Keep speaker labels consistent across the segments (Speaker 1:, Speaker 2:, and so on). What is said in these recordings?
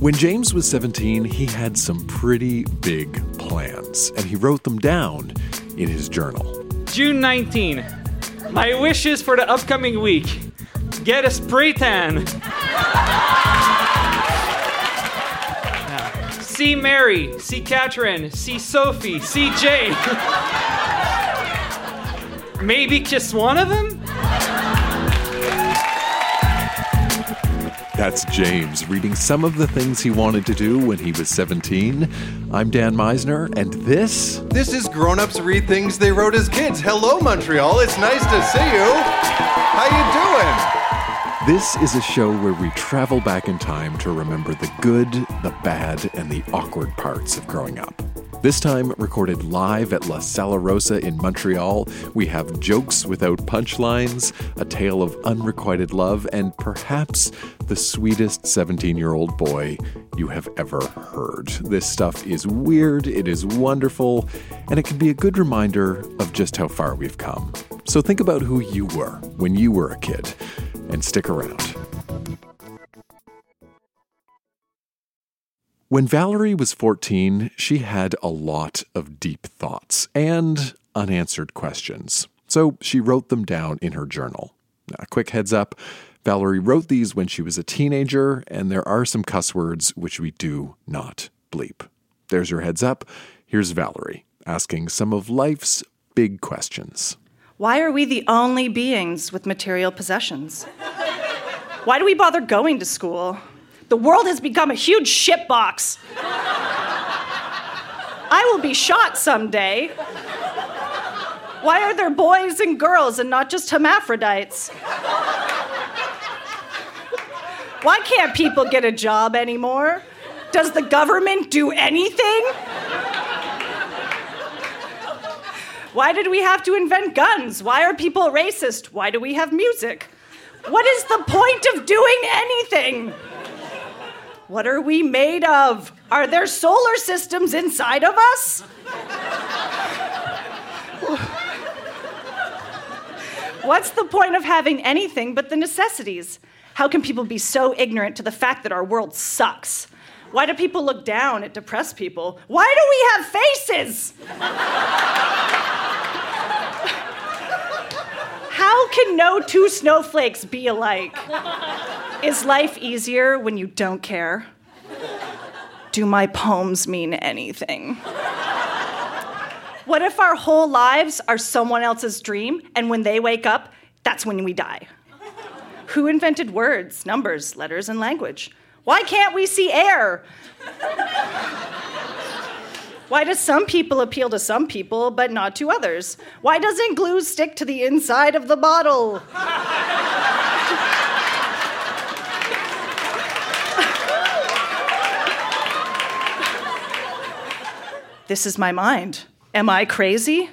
Speaker 1: When James was 17, he had some pretty big plans, and he wrote them down in his journal.
Speaker 2: June 19. My wishes for the upcoming week get a spray tan. See Mary, see Catherine, see Sophie, see Jane. Maybe kiss one of them?
Speaker 1: That's James reading some of the things he wanted to do when he was 17. I'm Dan Misener, and this.
Speaker 3: This is Grown Ups Read Things They Wrote as Kids. Hello, Montreal. It's nice to see you. How you
Speaker 1: doing? This is a show where we travel back in time to remember the good, the bad, and the awkward parts of growing up. This time, recorded live at La Sala Rossa in Montreal, we have jokes without punchlines, a tale of unrequited love, and perhaps the sweetest 17 year old boy you have ever heard. This stuff is weird, it is wonderful, and it can be a good reminder of just how far we've come. So think about who you were when you were a kid, and stick around. When Valerie was 14, she had a lot of deep thoughts and unanswered questions. So she wrote them down in her journal. A quick heads up Valerie wrote these when she was a teenager, and there are some cuss words which we do not bleep. There's your heads up. Here's Valerie asking some of life's big questions.
Speaker 4: Why are we the only beings with material possessions? Why do we bother going to school? The world has become a huge shitbox. I will be shot someday. Why are there boys and girls and not just hermaphrodites? Why can't people get a job anymore? Does the government do anything? Why did we have to invent guns? Why are people racist? Why do we have music? What is the point of doing anything? What are we made of? Are there solar systems inside of us? What's the point of having anything but the necessities? How can people be so ignorant to the fact that our world sucks? Why do people look down at depressed people? Why do we have faces? How can no two snowflakes be alike? Is life easier when you don't care? Do my poems mean anything? What if our whole lives are someone else's dream, and when they wake up, that's when we die? Who invented words, numbers, letters, and language? Why can't we see air? Why do some people appeal to some people but not to others? Why doesn't glue stick to the inside of the bottle? this is my mind. Am I crazy?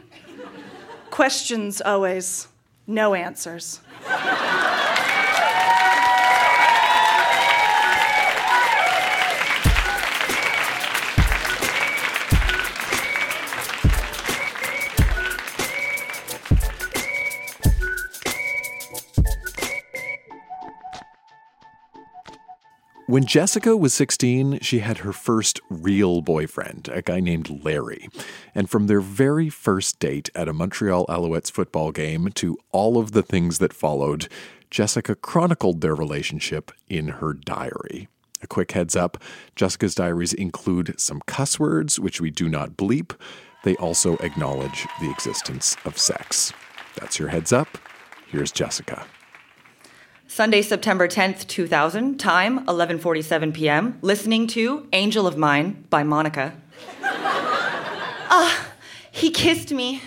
Speaker 4: Questions always, no answers.
Speaker 1: When Jessica was 16, she had her first real boyfriend, a guy named Larry. And from their very first date at a Montreal Alouettes football game to all of the things that followed, Jessica chronicled their relationship in her diary. A quick heads up Jessica's diaries include some cuss words, which we do not bleep. They also acknowledge the existence of sex. That's your heads up. Here's Jessica.
Speaker 5: Sunday, September 10th, 2000, time 11:47 p.m. Listening to Angel of Mine by Monica. Ah, uh, he kissed me.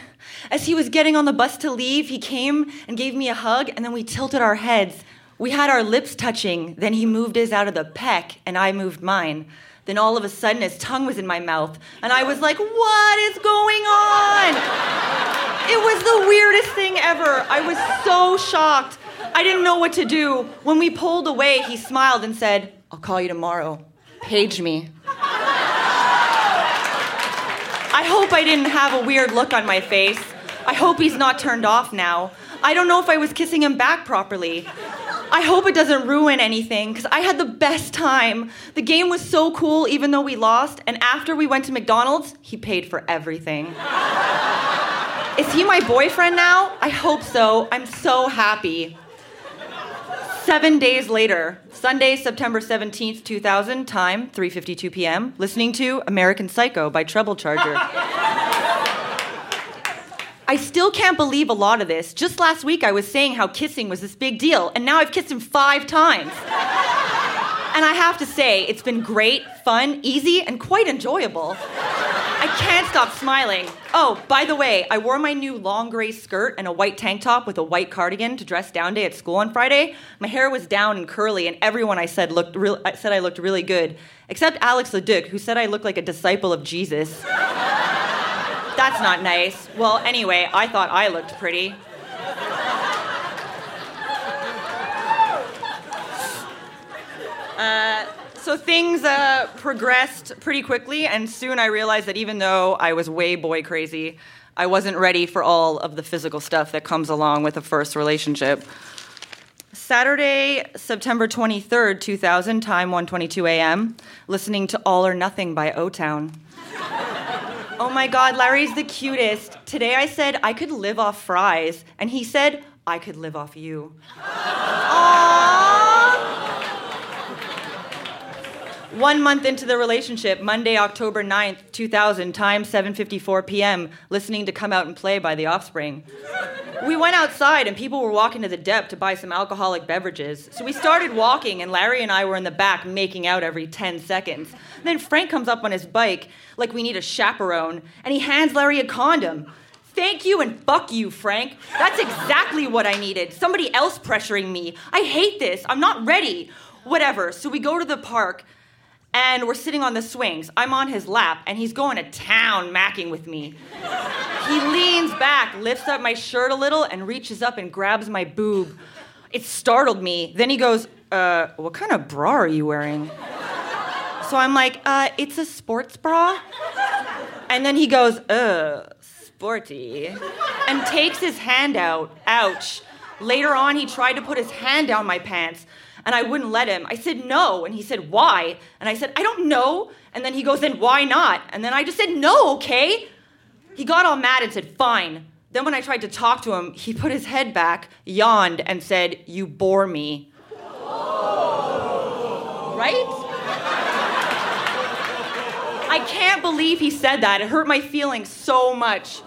Speaker 5: As he was getting on the bus to leave, he came and gave me a hug and then we tilted our heads. We had our lips touching. Then he moved his out of the peck and I moved mine. Then all of a sudden his tongue was in my mouth and I was like, "What is going on?" It was the weirdest thing ever. I was so shocked. I didn't know what to do. When we pulled away, he smiled and said, I'll call you tomorrow. Page me. I hope I didn't have a weird look on my face. I hope he's not turned off now. I don't know if I was kissing him back properly. I hope it doesn't ruin anything because I had the best time. The game was so cool, even though we lost. And after we went to McDonald's, he paid for everything. Is he my boyfriend now? I hope so. I'm so happy. Seven days later, Sunday, September 17th, 2000, time 3:52 p.m. Listening to American Psycho by Treble Charger. I still can't believe a lot of this. Just last week, I was saying how kissing was this big deal, and now I've kissed him five times. and I have to say, it's been great, fun, easy, and quite enjoyable. I can't stop smiling. Oh, by the way, I wore my new long gray skirt and a white tank top with a white cardigan to dress down day at school on Friday. My hair was down and curly, and everyone I said looked real, I said I looked really good, except Alex Leduc, who said I looked like a disciple of Jesus. That's not nice. Well, anyway, I thought I looked pretty. Uh, so things uh, progressed pretty quickly, and soon I realized that even though I was way boy crazy, I wasn't ready for all of the physical stuff that comes along with a first relationship. Saturday, September 23rd, 2000, time 1:22 a.m., listening to All or Nothing by O-Town. oh my god, Larry's the cutest. Today I said I could live off fries, and he said I could live off you. One month into the relationship, Monday, October 9th, 2000, time 7:54 p.m., listening to Come Out and Play by The Offspring. We went outside and people were walking to the dep to buy some alcoholic beverages. So we started walking and Larry and I were in the back making out every 10 seconds. Then Frank comes up on his bike like we need a chaperone and he hands Larry a condom. Thank you and fuck you, Frank. That's exactly what I needed. Somebody else pressuring me. I hate this. I'm not ready. Whatever. So we go to the park and we're sitting on the swings. I'm on his lap, and he's going to town macking with me. he leans back, lifts up my shirt a little, and reaches up and grabs my boob. It startled me. Then he goes, uh, What kind of bra are you wearing? So I'm like, uh, It's a sports bra. And then he goes, Uh, sporty. And takes his hand out. Ouch. Later on, he tried to put his hand down my pants and I wouldn't let him. I said no, and he said why, and I said I don't know, and then he goes then why not, and then I just said no, okay. He got all mad and said fine. Then when I tried to talk to him, he put his head back, yawned, and said you bore me. Right? I can't believe he said that. It hurt my feelings so much.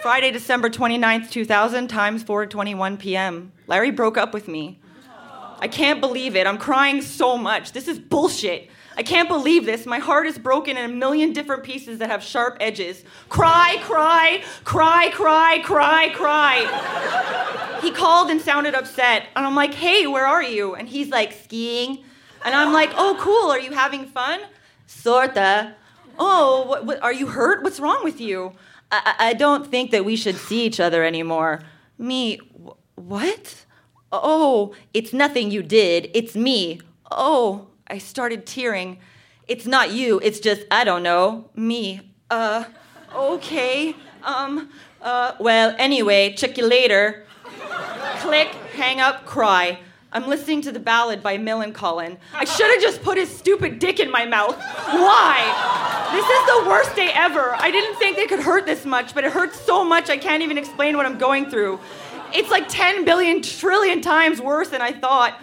Speaker 5: Friday, December 29th, 2000, times 4:21 p.m. Larry broke up with me. I can't believe it. I'm crying so much. This is bullshit. I can't believe this. My heart is broken in a million different pieces that have sharp edges. Cry, cry, cry, cry, cry, cry. he called and sounded upset. And I'm like, hey, where are you? And he's like, skiing. And I'm like, oh, cool. Are you having fun? Sorta. Oh, what, what, are you hurt? What's wrong with you? I, I don't think that we should see each other anymore. Me, what? Oh, it's nothing you did. It's me. Oh, I started tearing. It's not you. It's just, I don't know, me. Uh, okay. Um, uh, well, anyway, check you later. Click, hang up, cry. I'm listening to the ballad by Millencolin. I should have just put his stupid dick in my mouth. Why? This is the worst day ever. I didn't think they could hurt this much, but it hurts so much I can't even explain what I'm going through. It's like 10 billion trillion times worse than I thought.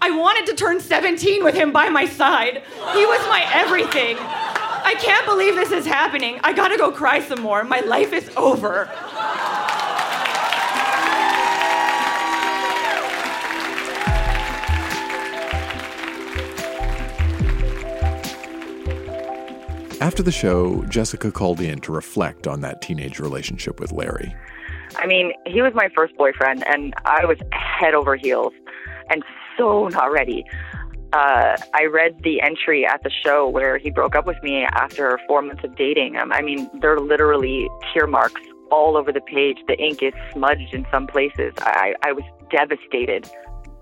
Speaker 5: I wanted to turn 17 with him by my side. He was my everything. I can't believe this is happening. I gotta go cry some more. My life is over.
Speaker 1: After the show, Jessica called in to reflect on that teenage relationship with Larry.
Speaker 6: I mean, he was my first boyfriend, and I was head over heels and so not ready. Uh, I read the entry at the show where he broke up with me after four months of dating. Um, I mean, there are literally tear marks all over the page. The ink is smudged in some places. I, I was devastated.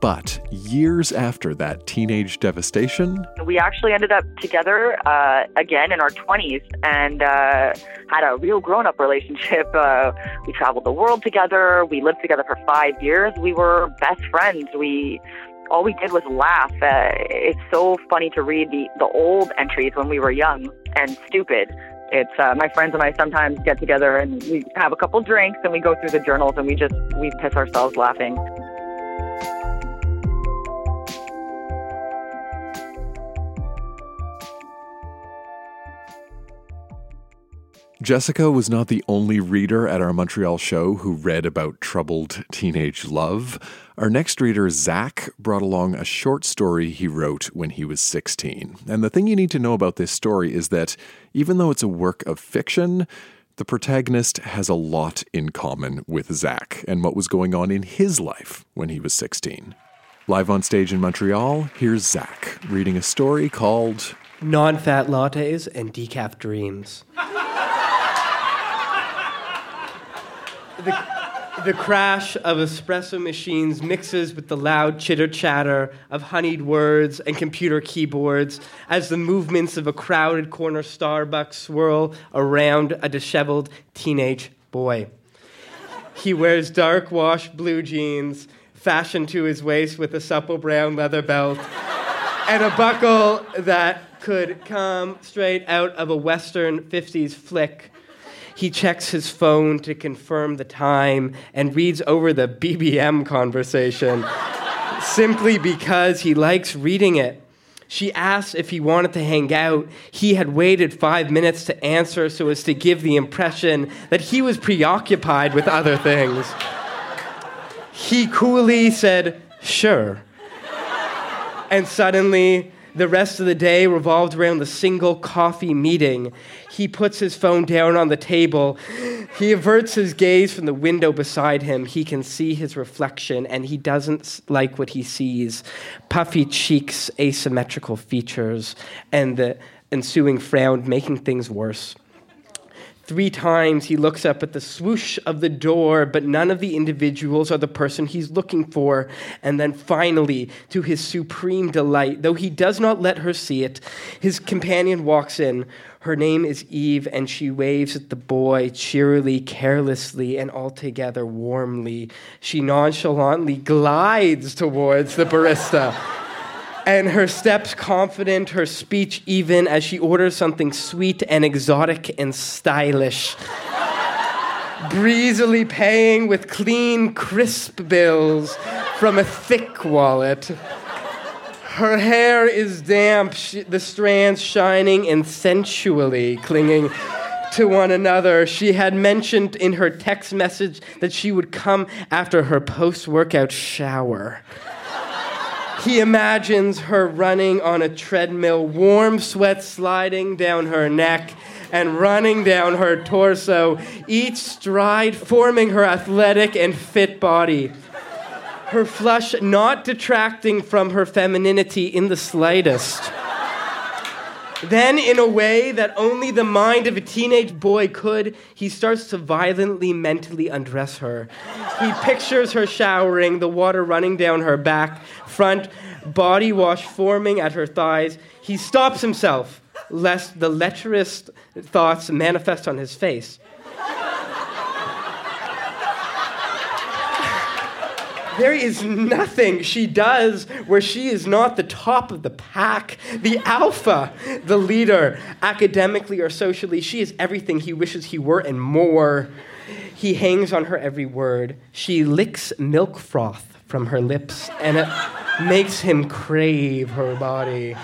Speaker 1: But years after that teenage devastation,
Speaker 6: We actually ended up together uh, again in our 20s and uh, had a real grown up relationship. Uh, we traveled the world together. We lived together for five years. We were best friends. We all we did was laugh. Uh, it's so funny to read the, the old entries when we were young and stupid. It's uh, my friends and I sometimes get together and we have a couple drinks and we go through the journals and we just we piss ourselves laughing.
Speaker 1: Jessica was not the only reader at our Montreal show who read about troubled teenage love. Our next reader, Zach, brought along a short story he wrote when he was 16. And the thing you need to know about this story is that even though it's a work of fiction, the protagonist has a lot in common with Zach and what was going on in his life when he was 16. Live on stage in Montreal, here's Zach reading a story called
Speaker 7: Non fat lattes and decaf dreams. the, the crash of espresso machines mixes with the loud chitter chatter of honeyed words and computer keyboards as the movements of a crowded corner Starbucks swirl around a disheveled teenage boy. He wears dark wash blue jeans, fashioned to his waist with a supple brown leather belt, and a buckle that could come straight out of a Western 50s flick. He checks his phone to confirm the time and reads over the BBM conversation simply because he likes reading it. She asked if he wanted to hang out. He had waited five minutes to answer so as to give the impression that he was preoccupied with other things. He coolly said, Sure. And suddenly, the rest of the day revolved around the single coffee meeting. He puts his phone down on the table. He averts his gaze from the window beside him. He can see his reflection, and he doesn't like what he sees puffy cheeks, asymmetrical features, and the ensuing frown making things worse. Three times he looks up at the swoosh of the door, but none of the individuals are the person he's looking for. And then finally, to his supreme delight, though he does not let her see it, his companion walks in. Her name is Eve, and she waves at the boy cheerily, carelessly, and altogether warmly. She nonchalantly glides towards the barista and her steps confident, her speech even as she orders something sweet and exotic and stylish. Breezily paying with clean, crisp bills from a thick wallet. Her hair is damp, the strands shining and sensually clinging to one another. She had mentioned in her text message that she would come after her post workout shower. He imagines her running on a treadmill, warm sweat sliding down her neck and running down her torso, each stride forming her athletic and fit body. Her flush not detracting from her femininity in the slightest. Then, in a way that only the mind of a teenage boy could, he starts to violently mentally undress her. He pictures her showering, the water running down her back, front, body wash forming at her thighs. He stops himself, lest the lecherous thoughts manifest on his face. There is nothing she does where she is not the top of the pack, the alpha, the leader. Academically or socially, she is everything he wishes he were and more. He hangs on her every word. She licks milk froth from her lips, and it makes him crave her body.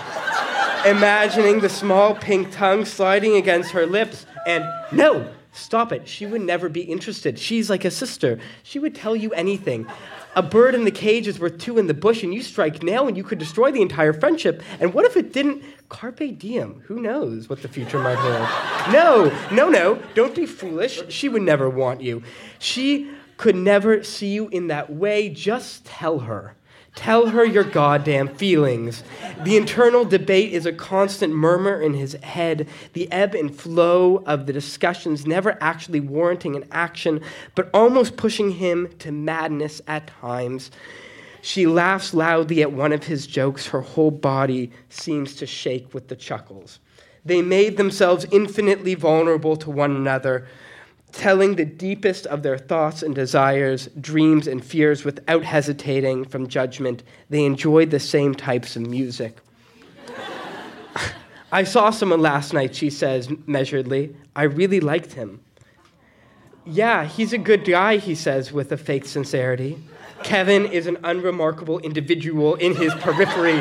Speaker 7: Imagining the small pink tongue sliding against her lips, and no, stop it. She would never be interested. She's like a sister. She would tell you anything. A bird in the cage is worth two in the bush, and you strike now, and you could destroy the entire friendship. And what if it didn't? Carpe diem. Who knows what the future might hold? No, no, no. Don't be foolish. She would never want you. She could never see you in that way. Just tell her. Tell her your goddamn feelings. The internal debate is a constant murmur in his head, the ebb and flow of the discussions never actually warranting an action, but almost pushing him to madness at times. She laughs loudly at one of his jokes. Her whole body seems to shake with the chuckles. They made themselves infinitely vulnerable to one another, telling the deepest of their thoughts and desires, dreams and fears without hesitating from judgment. They enjoyed the same types of music. I saw someone last night, she says measuredly. I really liked him. Yeah, he's a good guy, he says with a fake sincerity. Kevin is an unremarkable individual in his periphery,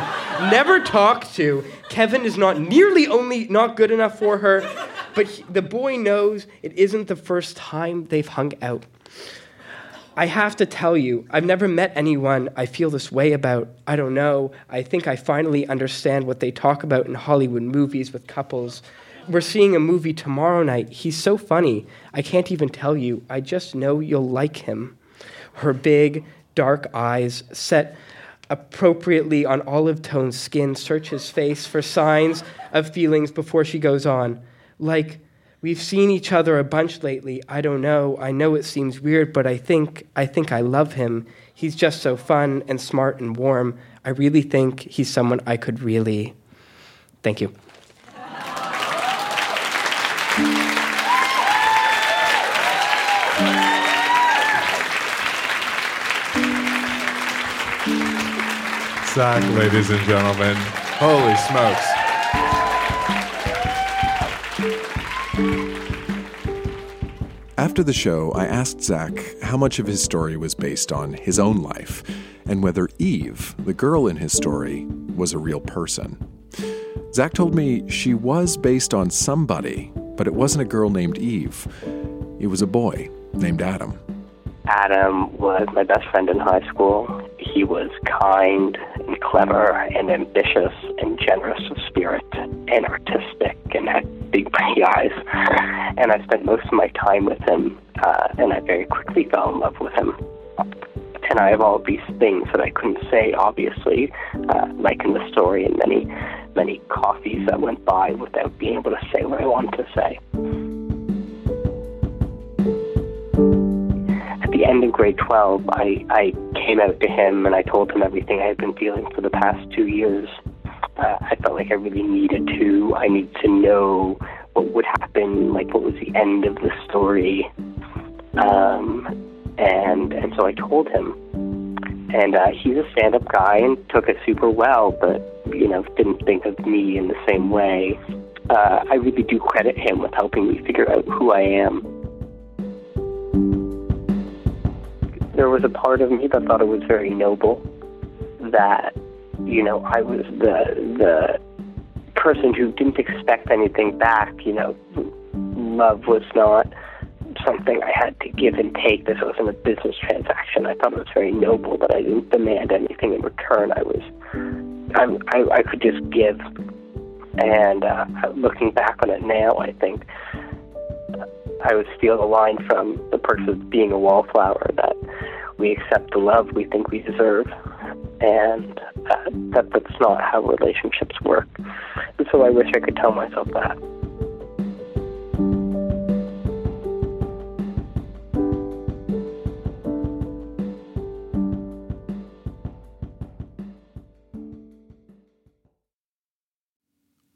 Speaker 7: never talked to. Kevin is not nearly only not good enough for her, but he, the boy knows it isn't the first time they've hung out. I have to tell you, I've never met anyone I feel this way about. I don't know. I think I finally understand what they talk about in Hollywood movies with couples. We're seeing a movie tomorrow night. He's so funny. I can't even tell you. I just know you'll like him. Her big, dark eyes set appropriately on olive toned skin search his face for signs of feelings before she goes on. Like, we've seen each other a bunch lately. I don't know. I know it seems weird, but I think I think I love him. He's just so fun and smart and warm. I really think he's someone I could really Thank you.
Speaker 8: Zach, ladies and gentlemen. Holy smokes.
Speaker 1: After the show, I asked Zach how much of his story was based on his own life and whether Eve, the girl in his story, was a real person. Zach told me she was based on somebody, but it wasn't a girl named Eve. It was a boy named Adam.
Speaker 9: Adam was my best friend in high school. He was kind and clever and ambitious and generous of spirit and artistic and had big pretty eyes. And I spent most of my time with him, uh, and I very quickly fell in love with him. And I have all these things that I couldn't say, obviously, uh, like in the story, and many, many coffees that went by without being able to say what I wanted to say. The end of grade 12, I, I came out to him and I told him everything I had been feeling for the past two years. Uh, I felt like I really needed to. I needed to know what would happen, like what was the end of the story. Um, and and so I told him, and uh, he's a stand-up guy and took it super well, but you know didn't think of me in the same way. Uh, I really do credit him with helping me figure out who I am. There was a part of me that thought it was very noble that you know I was the the person who didn't expect anything back. You know, love was not something I had to give and take. This wasn't a business transaction. I thought it was very noble that I didn't demand anything in return. I was, I'm, I, I could just give. And uh, looking back on it now, I think I would steal the line from the perks of being a wallflower that we accept the love we think we deserve, and uh, that that's not how relationships work. And so I wish I could tell myself that.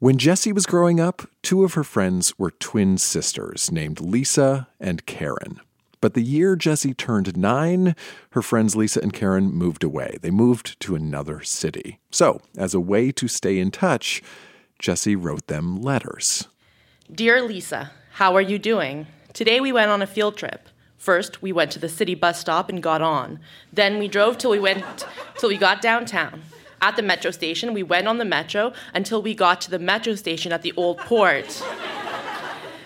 Speaker 1: When Jessie was growing up, two of her friends were twin sisters named Lisa and Karen. But the year Jessie turned nine, her friends Lisa and Karen moved away. They moved to another city. So, as a way to stay in touch, Jessie wrote them letters.
Speaker 10: Dear Lisa, how are you doing? Today we went on a field trip. First, we went to the city bus stop and got on. Then we drove till we went till we got downtown. At the metro station, we went on the metro until we got to the metro station at the old port.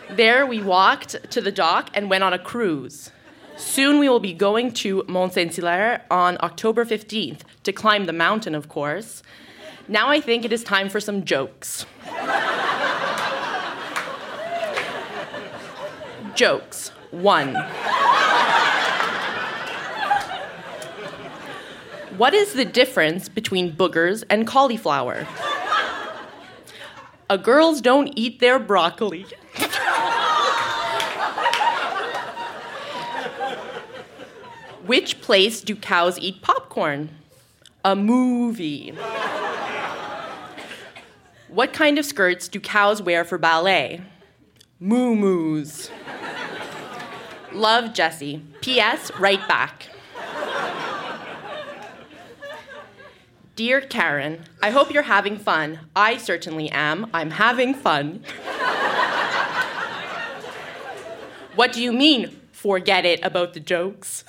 Speaker 10: There, we walked to the dock and went on a cruise. Soon, we will be going to Mont Saint Hilaire on October 15th to climb the mountain, of course. Now, I think it is time for some jokes. jokes. One. What is the difference between boogers and cauliflower? A girls don't eat their broccoli. Which place do cows eat popcorn? A movie. what kind of skirts do cows wear for ballet? Moo-moos. Love, Jessie. P.S. Right back. Dear Karen, I hope you're having fun. I certainly am. I'm having fun. what do you mean, forget it about the jokes?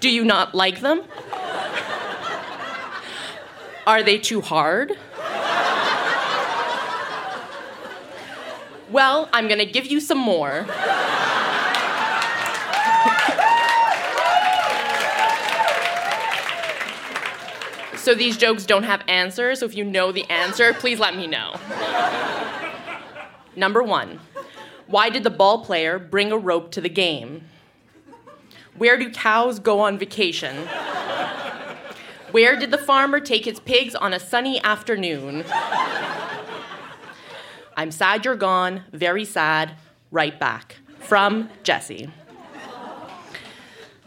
Speaker 10: do you not like them? Are they too hard? Well, I'm gonna give you some more. So these jokes don't have answers, so if you know the answer, please let me know. Number one Why did the ball player bring a rope to the game? Where do cows go on vacation? Where did the farmer take his pigs on a sunny afternoon? I'm sad you're gone, very sad, right back. From Jessie.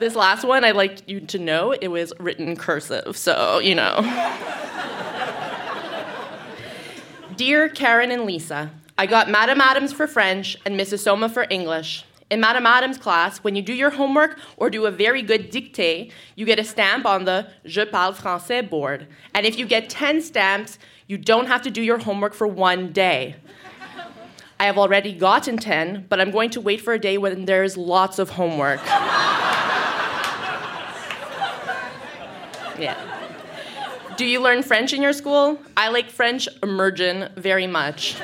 Speaker 10: This last one, I'd like you to know it was written cursive, so, you know. Dear Karen and Lisa, I got Madam Adams for French and Mrs. Soma for English. In Madam Adams class, when you do your homework or do a very good dictée, you get a stamp on the Je parle français board. And if you get 10 stamps, you don't have to do your homework for one day. I have already gotten 10, but I'm going to wait for a day when there's lots of homework. Do you learn French in your school? I like French immersion very much.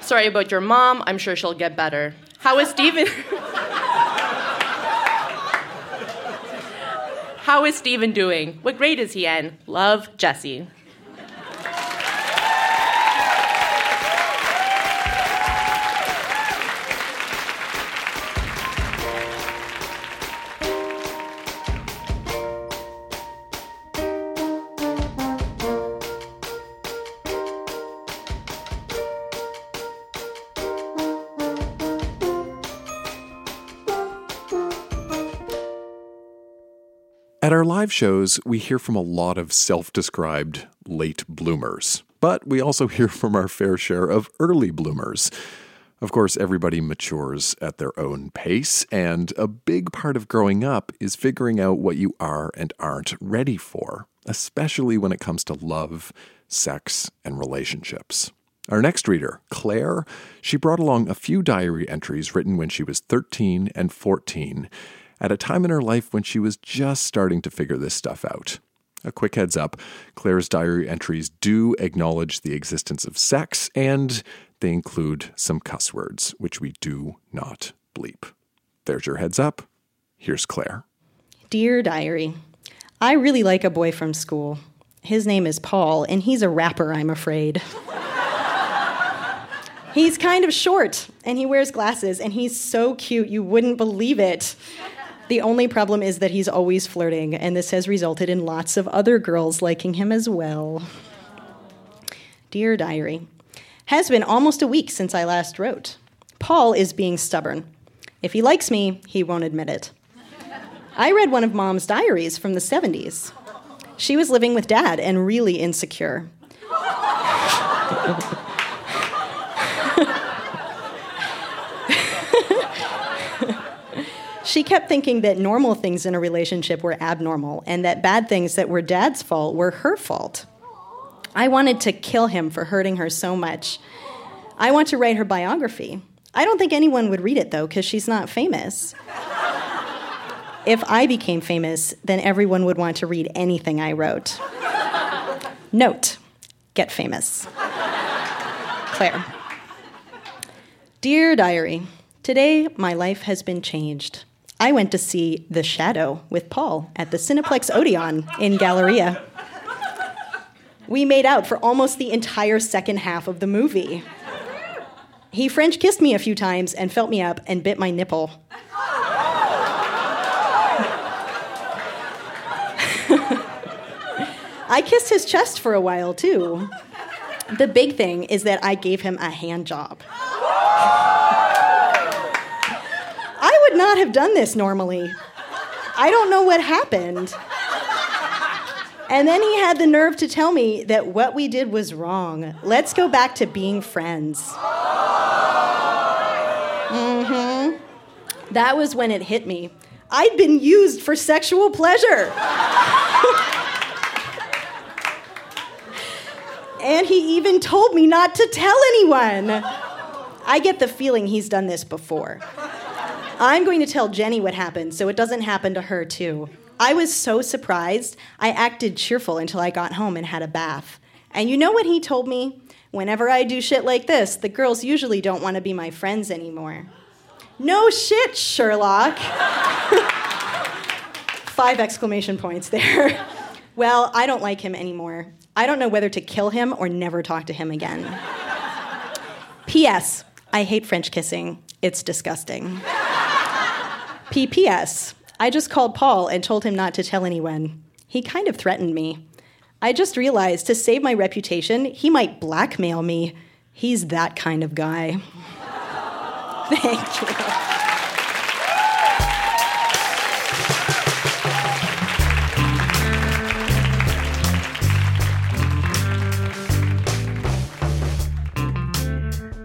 Speaker 10: Sorry about your mom. I'm sure she'll get better. How is Stephen? How is Stephen doing? What grade is he in? Love, Jessie.
Speaker 1: At our live shows, we hear from a lot of self described late bloomers, but we also hear from our fair share of early bloomers. Of course, everybody matures at their own pace, and a big part of growing up is figuring out what you are and aren't ready for, especially when it comes to love, sex, and relationships. Our next reader, Claire, she brought along a few diary entries written when she was 13 and 14 at a time in her life when she was just starting to figure this stuff out. A quick heads up Claire's diary entries do acknowledge the existence of sex, and they include some cuss words, which we do not bleep. There's your heads up. Here's Claire.
Speaker 11: Dear Diary, I really like a boy from school. His name is Paul, and he's a rapper, I'm afraid. he's kind of short, and he wears glasses, and he's so cute, you wouldn't believe it. The only problem is that he's always flirting, and this has resulted in lots of other girls liking him as well. Dear Diary, has been almost a week since I last wrote. Paul is being stubborn. If he likes me, he won't admit it. I read one of mom's diaries from the 70s. She was living with dad and really insecure. She kept thinking that normal things in a relationship were abnormal and that bad things that were dad's fault were her fault. I wanted to kill him for hurting her so much. I want to write her biography. I don't think anyone would read it though, because she's not famous. if I became famous, then everyone would want to read anything I wrote. Note get famous. Claire. Dear Diary, today my life has been changed. I went to see The Shadow with Paul at the Cineplex Odeon in Galleria. We made out for almost the entire second half of the movie. He French kissed me a few times and felt me up and bit my nipple. I kissed his chest for a while too. The big thing is that I gave him a hand job. Would not have done this normally. I don't know what happened. And then he had the nerve to tell me that what we did was wrong. Let's go back to being friends. Mm-hmm. That was when it hit me. I'd been used for sexual pleasure. and he even told me not to tell anyone. I get the feeling he's done this before. I'm going to tell Jenny what happened so it doesn't happen to her, too. I was so surprised, I acted cheerful until I got home and had a bath. And you know what he told me? Whenever I do shit like this, the girls usually don't want to be my friends anymore. No shit, Sherlock. Five exclamation points there. well, I don't like him anymore. I don't know whether to kill him or never talk to him again. P.S. I hate French kissing. It's disgusting. P.P.S. I just called Paul and told him not to tell anyone. He kind of threatened me. I just realized to save my reputation, he might blackmail me. He's that kind of guy. Thank you.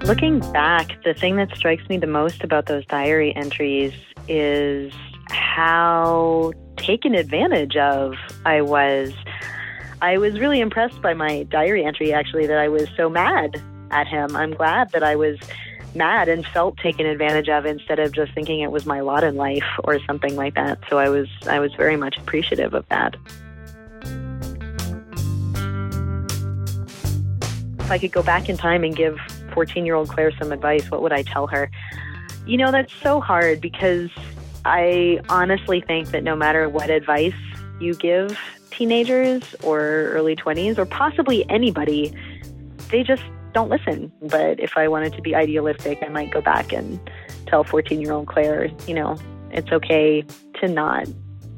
Speaker 12: Looking back, the thing that strikes me the most about those diary entries is how taken advantage of I was. I was really impressed by my diary entry, actually, that I was so mad at him. I'm glad that I was mad and felt taken advantage of instead of just thinking it was my lot in life or something like that. So I was I was very much appreciative of that. If I could go back in time and give 14 year old Claire some advice, what would I tell her? You know, that's so hard because I honestly think that no matter what advice you give teenagers or early 20s or possibly anybody, they just don't listen. But if I wanted to be idealistic, I might go back and tell 14 year old Claire, you know, it's okay to not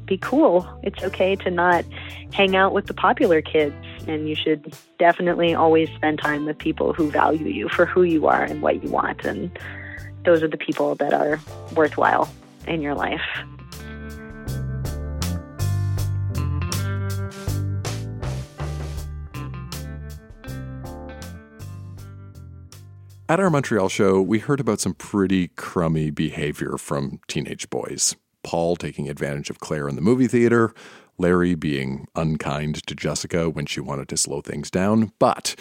Speaker 12: be cool. It's okay to not hang out with the popular kids and you should definitely always spend time with people who value you for who you are and what you want. And those are the people that are worthwhile in your life.
Speaker 1: At our Montreal show, we heard about some pretty crummy behavior from teenage boys. Paul taking advantage of Claire in the movie theater, Larry being unkind to Jessica when she wanted to slow things down. But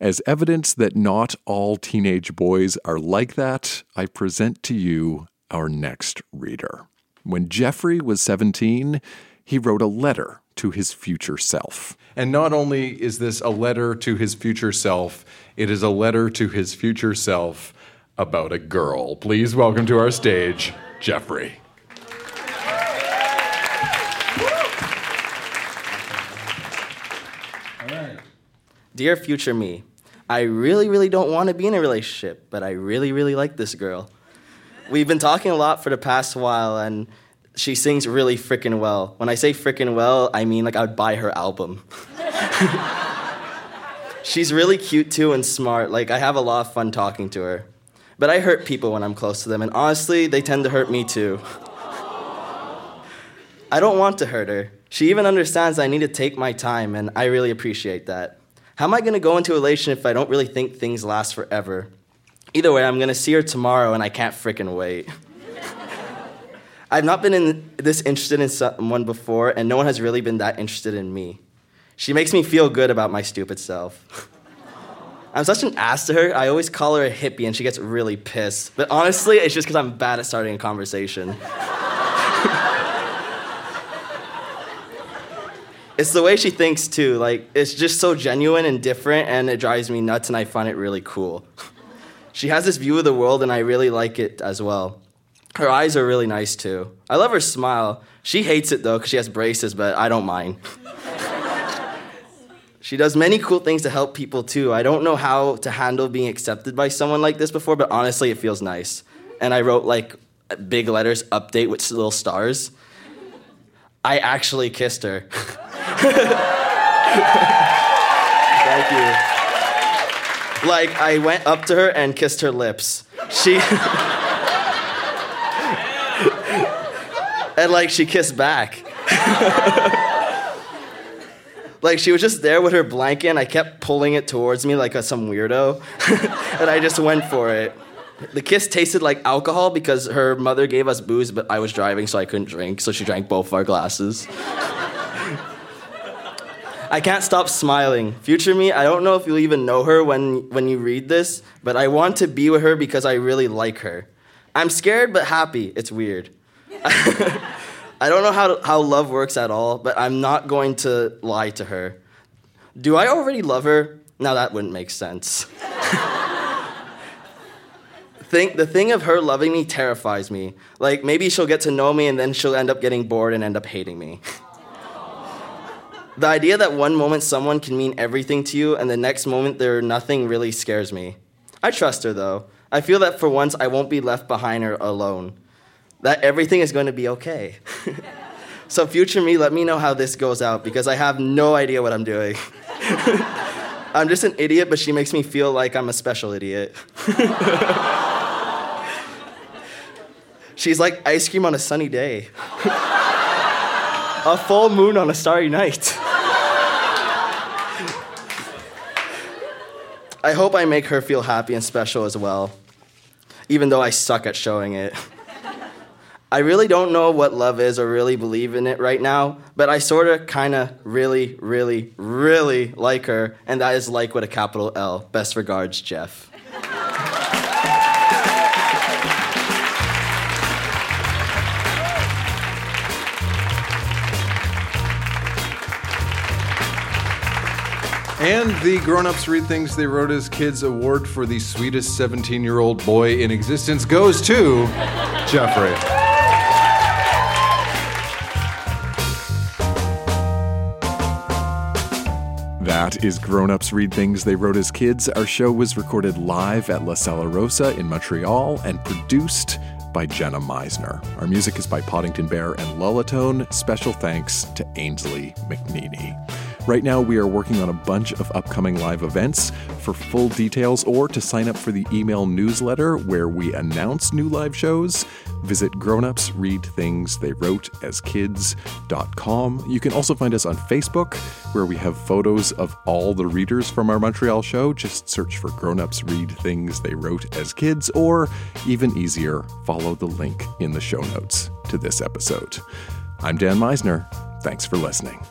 Speaker 1: as evidence that not all teenage boys are like that, I present to you our next reader. When Jeffrey was 17, he wrote a letter to his future self.
Speaker 3: And not only is this a letter to his future self, it is a letter to his future self about a girl. Please welcome to our stage, Jeffrey.
Speaker 13: Dear future me, I really, really don't want to be in a relationship, but I really, really like this girl. We've been talking a lot for the past while, and she sings really freaking well. When I say freaking well, I mean like I would buy her album. She's really cute too and smart. Like I have a lot of fun talking to her. But I hurt people when I'm close to them, and honestly, they tend to hurt me too. I don't want to hurt her. She even understands I need to take my time, and I really appreciate that. How am I going to go into a if I don't really think things last forever? Either way, I'm going to see her tomorrow and I can't freaking wait. I've not been in this interested in someone before, and no one has really been that interested in me. She makes me feel good about my stupid self. I'm such an ass to her. I always call her a hippie, and she gets really pissed. But honestly, it's just because I'm bad at starting a conversation. it's the way she thinks too. Like it's just so genuine and different, and it drives me nuts, and I find it really cool. she has this view of the world, and I really like it as well. Her eyes are really nice too. I love her smile. She hates it though because she has braces, but I don't mind. she does many cool things to help people too. I don't know how to handle being accepted by someone like this before, but honestly, it feels nice. And I wrote like big letters, update with little stars. I actually kissed her. Thank you. Like, I went up to her and kissed her lips. She. and like she kissed back. like she was just there with her blanket and I kept pulling it towards me like a, some weirdo. and I just went for it. The kiss tasted like alcohol because her mother gave us booze, but I was driving, so I couldn't drink. So she drank both of our glasses. I can't stop smiling. Future me, I don't know if you'll even know her when, when you read this, but I want to be with her because I really like her. I'm scared but happy. It's weird. I don't know how, how love works at all, but I'm not going to lie to her. Do I already love her? Now that wouldn't make sense. think the thing of her loving me terrifies me. Like maybe she'll get to know me and then she'll end up getting bored and end up hating me. the idea that one moment someone can mean everything to you and the next moment they're nothing really scares me. I trust her though. I feel that for once I won't be left behind her alone. That everything is going to be okay. so future me, let me know how this goes out because I have no idea what I'm doing. I'm just an idiot, but she makes me feel like I'm a special idiot. She's like ice cream on a sunny day, a full moon on a starry night. I hope I make her feel happy and special as well, even though I suck at showing it. I really don't know what love is or really believe in it right now, but I sort of, kind of, really, really, really like her, and that is like with a capital L. Best regards, Jeff.
Speaker 3: And the Grown Ups Read Things They Wrote as Kids award for the sweetest 17 year old boy in existence goes to Jeffrey.
Speaker 1: That is Grown Ups Read Things They Wrote as Kids. Our show was recorded live at La Sala Rossa in Montreal and produced by Jenna Meisner. Our music is by Poddington Bear and Lullatone. Special thanks to Ainsley McNeely. Right now, we are working on a bunch of upcoming live events. For full details or to sign up for the email newsletter where we announce new live shows, visit grownupsreadthingstheywroteaskids.com. You can also find us on Facebook, where we have photos of all the readers from our Montreal show. Just search for Grown Ups Read Things They Wrote as Kids, or even easier, follow the link in the show notes to this episode. I'm Dan Misener. Thanks for listening.